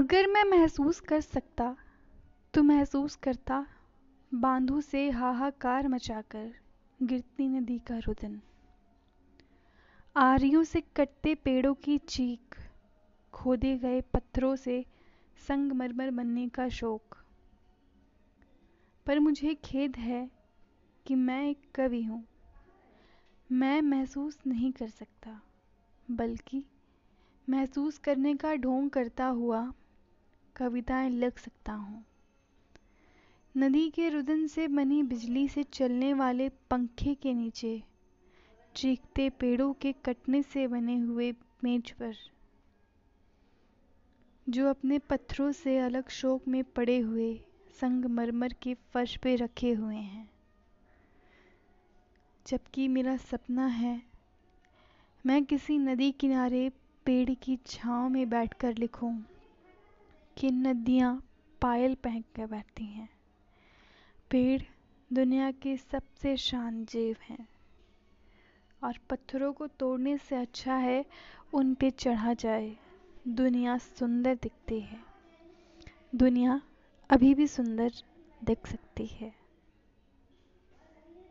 अगर मैं महसूस कर सकता तो महसूस करता, बांधों से हाहाकार मचाकर गिरती नदी का रुदन। आरियों से कटते पेड़ों की चीख, खोदे गए पत्थरों से संगमरमर बनने का शौक। पर मुझे खेद है कि मैं एक कवि हूँ। मैं महसूस नहीं कर सकता, बल्कि महसूस करने का ढोंग करता हुआ कविताएँ लिख सकता हूँ। नदी के रुदन से बनी बिजली से चलने वाले पंखे के नीचे, चीखते पेड़ों के कटने से बने हुए मेज पर, जो अपने पत्थरों से अलग शोक में पड़े हुए संगमरमर के फर्श पे रखे हुए हैं। जबकि मेरा सपना है, मैं किसी नदी किनारे पेड़ की छाँव में बैठकर लिखूं। कि नदियाँ पायल पहन कर बैठती हैं। पेड़ दुनिया के सबसे शान जीव हैं। और पत्थरों को तोड़ने से अच्छा है उन पे चढ़ा जाए। दुनिया सुंदर दिखती है। दुनिया अभी भी सुंदर दिख सकती है।